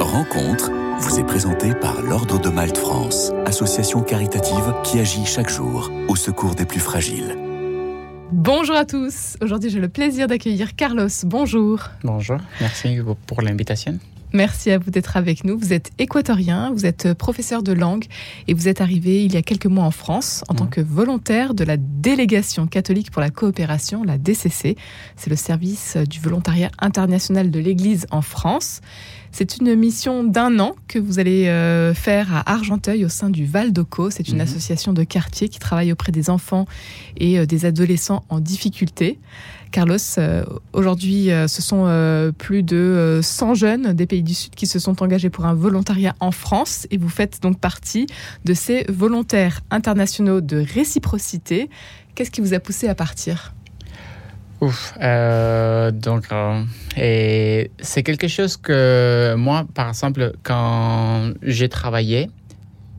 Rencontre vous est présentée par l'Ordre de Malte France, association caritative qui agit chaque jour au secours des plus fragiles. Bonjour à tous. Aujourd'hui, j'ai le plaisir d'accueillir Carlos. Bonjour. Bonjour, merci pour l'invitation. Merci à vous d'être avec nous. Vous êtes équatorien, vous êtes professeur de langue et vous êtes arrivé il y a quelques mois en France en tant que volontaire de la délégation catholique pour la coopération, la DCC. C'est le service du volontariat international de l'Église en France. C'est une mission d'un an que vous allez euh, faire à Argenteuil au sein du Val d'Oco. C'est une mhm. association de quartier qui travaille auprès des enfants et euh, des adolescents en difficulté. Carlos, euh, aujourd'hui, ce sont plus de 100 jeunes des pays du Sud qui se sont engagés pour un volontariat en France et vous faites donc partie de ces volontaires internationaux de réciprocité. Qu'est-ce qui vous a poussé à partir? Ouf, euh, donc euh, c'est quelque chose que moi, par exemple, quand j'ai travaillé,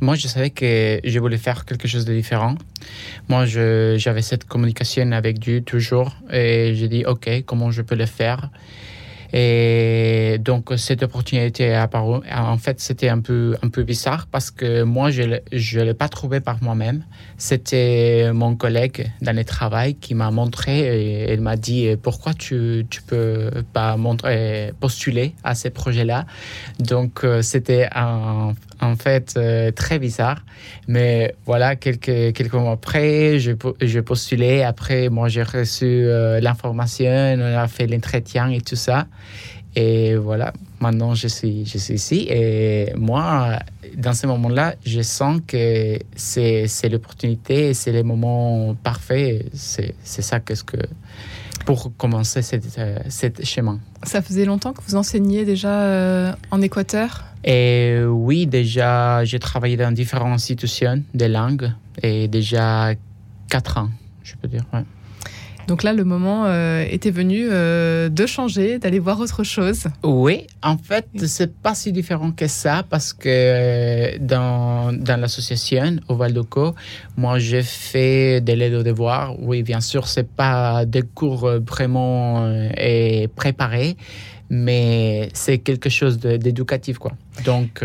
moi je savais que je voulais faire quelque chose de différent. Moi, j'avais cette communication avec Dieu toujours et j'ai dit ok, comment je peux le faire? Et donc, cette opportunité apparue. En fait, c'était un peu, un peu bizarre parce que moi, je ne l'ai pas trouvé par moi-même. C'était mon collègue dans le travail qui m'a montré et il m'a dit pourquoi tu ne peux pas montrer, postuler à ces projets-là. Donc, euh, c'était en, en fait euh, très bizarre. Mais voilà, quelques, quelques mois après, je, postulé. Après, moi, j'ai reçu euh, l'information, on a fait l'entretien et tout ça. Et voilà, maintenant, je suis, je suis ici. Et moi, dans ce moment-là, je sens que c'est l'opportunité, c'est le moment parfait. C'est ça que ce que pour commencer cette, euh, cette chemin. Ça faisait longtemps que vous enseigniez déjà en Équateur? Et oui, déjà, j'ai travaillé dans différentes institutions de langue et déjà quatre ans, je peux dire. Donc là, le moment euh, était venu euh, de changer, d'aller voir autre chose. Oui, en fait, c'est pas si différent que ça parce que euh, dans, dans l'association au Val d'Oco, moi, j'ai fait de l'aide aux devoirs. Oui, bien sûr, c'est pas des cours vraiment préparés, mais c'est quelque chose d'éducatif, quoi. Donc.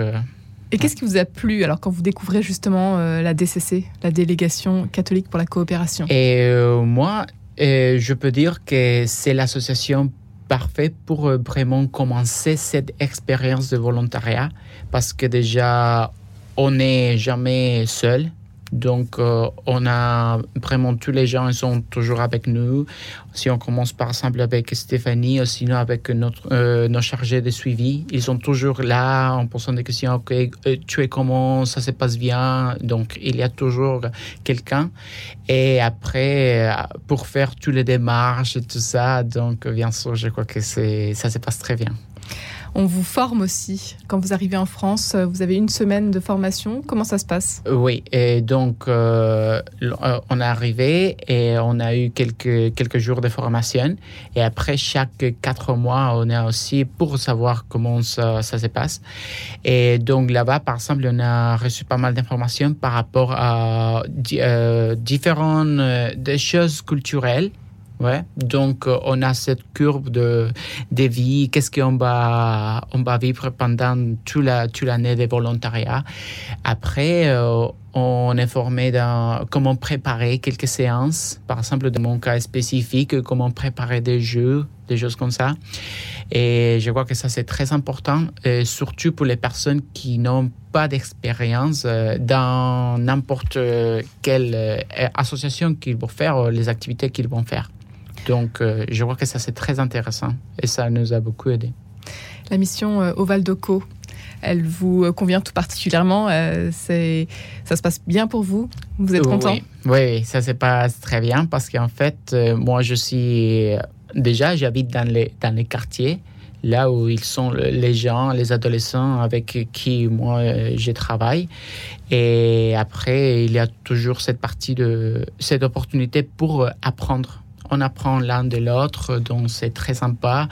Et qu'est-ce qui vous a plu alors quand vous découvrez justement euh, la DCC, la délégation catholique pour la coopération? Et euh, moi, je peux dire que c'est l'association parfaite pour vraiment commencer cette expérience de volontariat parce que déjà on n'est jamais seul donc, euh, on a vraiment tous les gens, ils sont toujours avec nous. Si on commence par exemple avec Stéphanie, ou sinon avec notre, euh, nos chargés de suivi, ils sont toujours là en posant des questions. Ok, euh, tu es comment, ça se passe bien. Donc, il y a toujours quelqu'un. Et après, pour faire toutes les démarches et tout ça, donc bien sûr, je crois que ça se passe très bien. On vous forme aussi. Quand vous arrivez en France, euh, vous avez une semaine de formation. Comment ça se passe? Oui, et donc euh, euh, on est arrivé et on a eu quelques, quelques jours de formation. Et après, chaque quatre mois, on est aussi pour savoir comment ça, se passe. Et donc là-bas, par exemple, on a reçu pas mal d'informations par rapport à différentes choses culturelles Ouais. Donc, euh, on a cette courbe de, de vie. Qu'est-ce qu'on va, on va vivre pendant toute l'année de volontariat. Après, euh, on est formé dans comment préparer quelques séances. Par exemple, dans mon cas spécifique, comment préparer des jeux, des choses comme ça. Et je crois que ça, c'est très important, surtout pour les personnes qui n'ont pas d'expérience euh, dans n'importe quelle association qu'ils vont faire, les activités qu'ils vont faire. Donc, euh, je crois que ça, c'est très intéressant et ça nous a beaucoup aidé. La mission euh, Oval d'Oco, elle vous euh, convient tout particulièrement c'est, Ça se passe bien pour vous? Vous êtes content? Oui, ça se passe très bien parce qu'en fait, moi, je suis. Déjà, j'habite dans les, dans les quartiers là où ils sont les gens, les adolescents avec qui moi je travaille. Et après, il y a toujours cette partie de cette opportunité pour apprendre on apprend l'un de l'autre, donc c'est très sympa.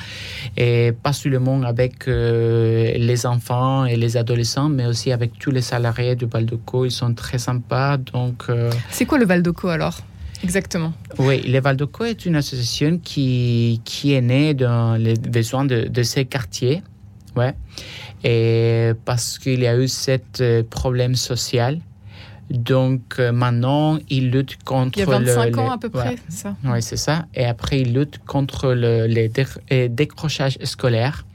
Et pas seulement avec euh, les enfants et les adolescents, mais aussi avec tous les salariés du Valdoco. Ils sont très sympas. Donc, euh, C'est quoi le Valdoco alors Exactement? Oui, le Valdoco est une association qui, qui est née dans les besoins de, de ces quartiers Ouais. Et parce qu'il y a eu ce problème social. Donc maintenant, il lutte contre. Il y a 25 le, ans à peu ouais. près, c'est ça. Oui, c'est ça. Et après, il lutte contre le, les dé- euh, décrochages scolaires.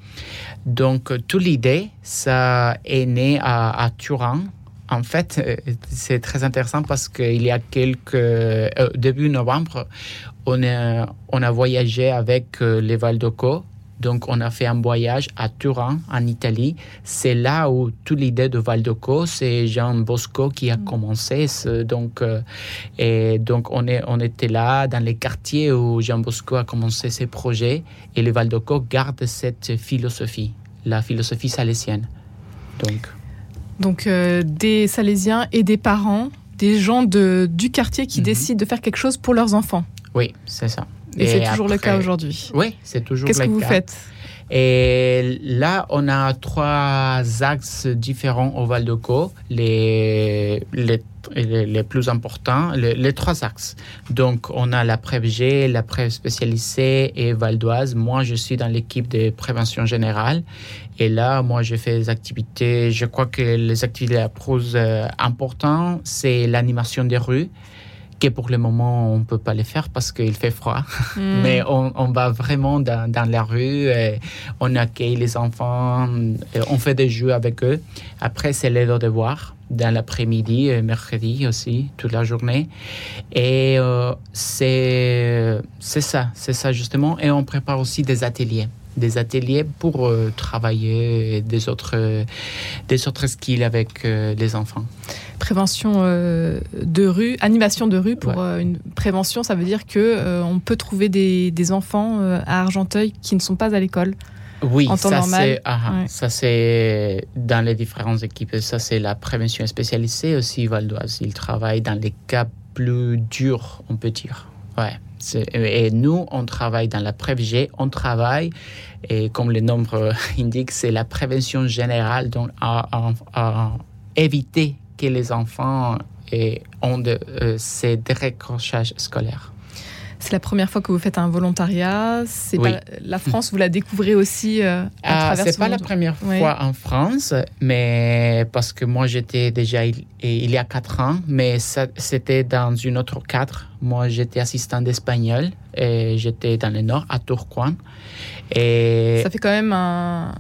Donc, euh, toute l'idée, ça est né à, à Turin. En fait, euh, c'est très intéressant parce qu'il y a quelques... euh, début novembre, on a, on a voyagé avec euh, les Val d'Oco. Donc, on a fait un voyage à Turin, en Italie. C'est là où toute l'idée de Val d'Oco, c'est Jean Bosco qui a commencé. ce- Donc, euh, et donc, on, est, on était là dans les quartiers où Jean Bosco a commencé ses projets. Et le Val d'Oco garde cette philosophie, la philosophie salésienne. Donc, Donc euh, des Salésiens et des parents, des gens de, du quartier qui Mhm. décident de faire quelque chose pour leurs enfants. oui, c'est ça. Et, c'est toujours le cas aujourd'hui. Oui, c'est toujours Qu'est-ce le que vous cas. faites? Et là, on a trois axes différents au Val d'Oco, les, les, les, les plus importants, les, les trois axes. Donc, on a la PrEP G, la PrEP spécialisée et Val d'Oise. Moi, je suis dans l'équipe de prévention générale. Et là, moi, je fais des activités. Je crois que les activités les plus euh, importantes, c'est l'animation des rues que pour le moment, on ne peut pas les faire parce qu'il fait froid. Hmm. Mais on, on va vraiment dans, dans la rue, et on accueille les enfants, et on fait des jeux avec eux. Après, c'est les devoirs dans l'après-midi, et mercredi aussi, toute la journée. Et euh, c'est ça, c'est ça justement. Et on prépare aussi des ateliers. Des ateliers pour euh, travailler des autres, des autres skills avec euh, les enfants. Prévention euh, de rue, animation de rue pour Ouais. une prévention, ça veut dire que on peut trouver des, des enfants à Argenteuil qui ne sont pas à l'école. Oui, En temps ça c'est ah, ouais. ça c'est dans les différentes équipes. Ça c'est la prévention spécialisée aussi Val d'Oise. Ils travaillent dans les cas plus durs, on peut dire. Ouais. Et nous, on travaille dans la PrEVG, on travaille, et comme le nombre indique, c'est la prévention générale, donc à, à- à éviter que les enfants eh, ont de, euh, ces décrochages scolaires. C'est la première fois que vous faites un volontariat. C'est Oui. pas- la France, vous la découvrez aussi euh, à Ah, travers c'est ce pas la première Ouais. fois en France, mais parce que moi j'étais déjà il, il y a quatre ans, mais ça- c'était dans une autre cadre. Moi j'étais assistant d'espagnol et j'étais dans le nord à Tourcoing. Et Ça fait quand même un,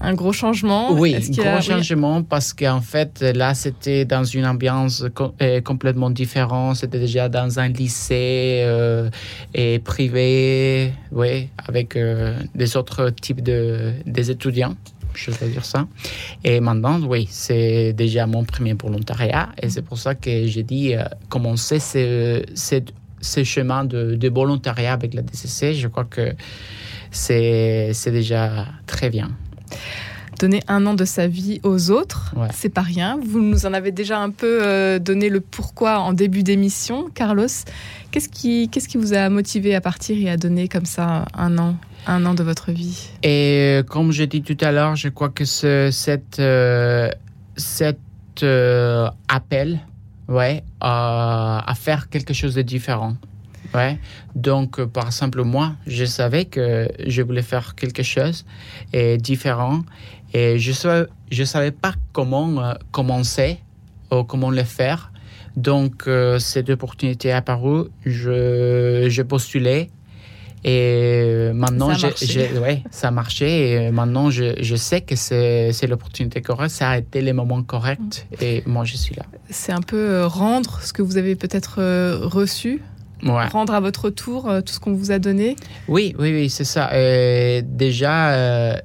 un gros changement? oui, a- gros changement parce qu'en fait là c'était dans une ambiance euh, complètement différente. C'était déjà dans un lycée euh, et privé, oui, avec euh, des autres types de des étudiants. Je vais dire ça. Et maintenant, oui, c'est déjà mon premier volontariat. Et c'est pour ça que j'ai dit euh, commencer ce, ce, ce chemin de, de volontariat avec la DCC. Je crois que c'est déjà très bien. Donner un an de sa vie aux autres, Ouais. c'est pas rien. Vous nous en avez déjà un peu euh, donné le pourquoi en début d'émission. Carlos, qu'est-ce qui, qu'est-ce qui vous a motivé à partir et à donner comme ça un an, un an de votre vie? Et euh, comme je dis tout à l'heure, je crois que ce, euh, cet euh, appel ouais, à faire quelque chose de différent. Ouais. Donc, euh, par exemple, moi, je savais que je voulais faire quelque chose de différent et je ne savais, je savais pas comment euh, commencer ou comment le faire. Donc, euh, cette opportunité est apparue, je, je postulais et maintenant, Ça a j'ai- ouais, ça a marché et maintenant, je, je sais que c'est c'est l'opportunité correcte, ça a été le moment correct et moi, je suis là. C'est un peu rendre ce que vous avez peut-être reçu, Ouais. rendre à votre tour euh, tout ce qu'on vous a donné. Oui, oui, oui, c'est ça. Euh, déjà, euh,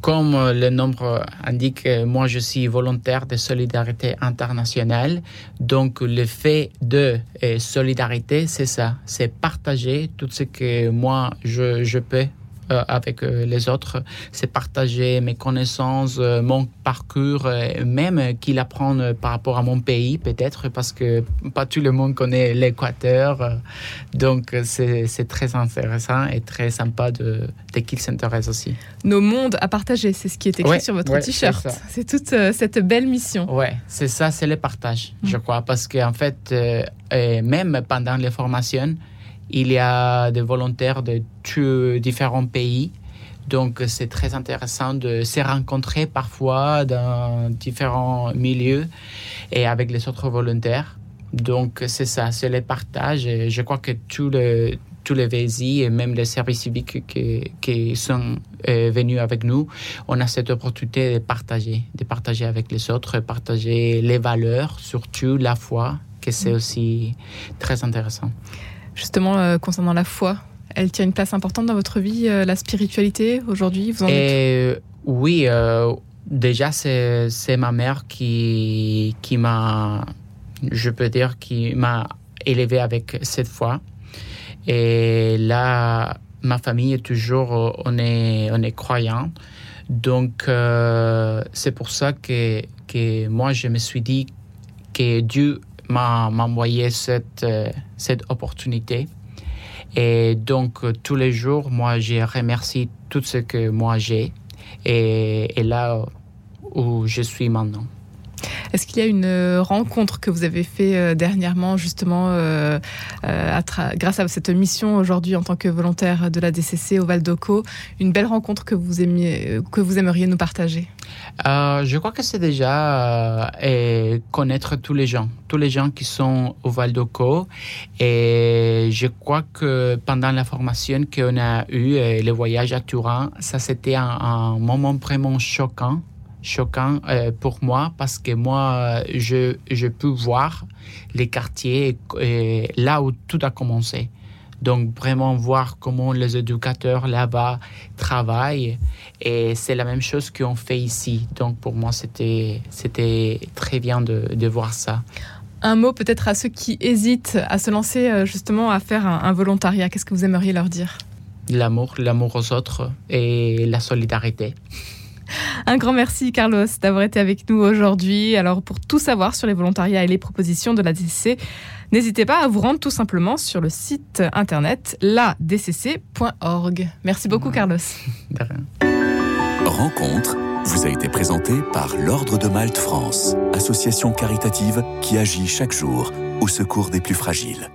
comme le nombre indique, euh, moi, je suis volontaire de solidarité internationale. Donc, le fait de solidarité, c'est ça. C'est partager tout ce que moi, je, je peux avec euh, les autres. C'est partager mes connaissances, euh, mon parcours, euh, même euh, qu'il apprend euh, par rapport à mon pays, peut-être, parce que pas tout le monde connaît l'Équateur. euh, donc, euh, c'est très intéressant et très sympa de, de qu'il s'intéresse aussi. Nos mondes à partager, c'est ce qui est écrit Ouais, sur votre ouais, t-shirt. c'est toute euh, cette belle mission. Ouais, c'est ça, c'est le partage, Mm. je crois, parce qu'en fait, euh, euh, même pendant les formations, il y a des volontaires de tous différents pays. Donc, c'est très intéressant de se rencontrer parfois dans différents milieux et avec les autres volontaires. Donc, c'est ça, c'est le partage. Et je crois que tous les, tous les VSI et même les services civiques qui, qui sont euh, venus avec nous, on a cette opportunité de partager, de partager avec les autres, partager les valeurs, surtout la foi, que c'est aussi très intéressant. Justement, euh, concernant la foi, elle tient une place importante dans votre vie, euh, la spiritualité aujourd'hui vous en Et, Oui, euh, déjà c'est ma mère qui, qui m'a, je peux dire, qui m'a élevé avec cette foi. Et là, ma famille est toujours, on est, on est croyant. Donc, c'est pour ça que, que moi, je me suis dit que Dieu m'a envoyé cette, euh, cette opportunité. Et donc, euh, tous les jours, moi, j'ai remercié tout ce que moi j'ai. Et, et là où je suis maintenant. Est-ce qu'il y a une euh, rencontre que vous avez fait euh, dernièrement, justement, euh, grâce à cette mission aujourd'hui en tant que volontaire de la DCC au Val d'Oco, une belle rencontre que vous, aimiez, que vous aimeriez nous partager? Je crois que c'est déjà connaître tous les gens, tous les gens qui sont au Val d'Oco. Et je crois que pendant la formation qu'on a eue, le voyage à Turin, ça c'était un moment vraiment choquant choquant euh, pour moi parce que moi, je, je peux voir les quartiers euh, là où tout a commencé. Donc vraiment voir comment les éducateurs là-bas travaillent et c'est la même chose qu'on fait ici. Donc pour moi, c'était c'était très bien de, de voir ça. Un mot peut-être à ceux qui hésitent à se lancer euh, justement à faire un, un volontariat. Qu'est-ce que vous aimeriez leur dire? L'amour, l'amour aux autres et la solidarité. Un grand merci Carlos d'avoir été avec nous aujourd'hui. Alors pour tout savoir sur les volontariats et les propositions de la DCC, n'hésitez pas à vous rendre tout simplement sur le site internet ladcc.org. Merci beaucoup Carlos. De rien. Rencontre vous a été présentée par l'Ordre de Malte France, association caritative qui agit chaque jour au secours des plus fragiles.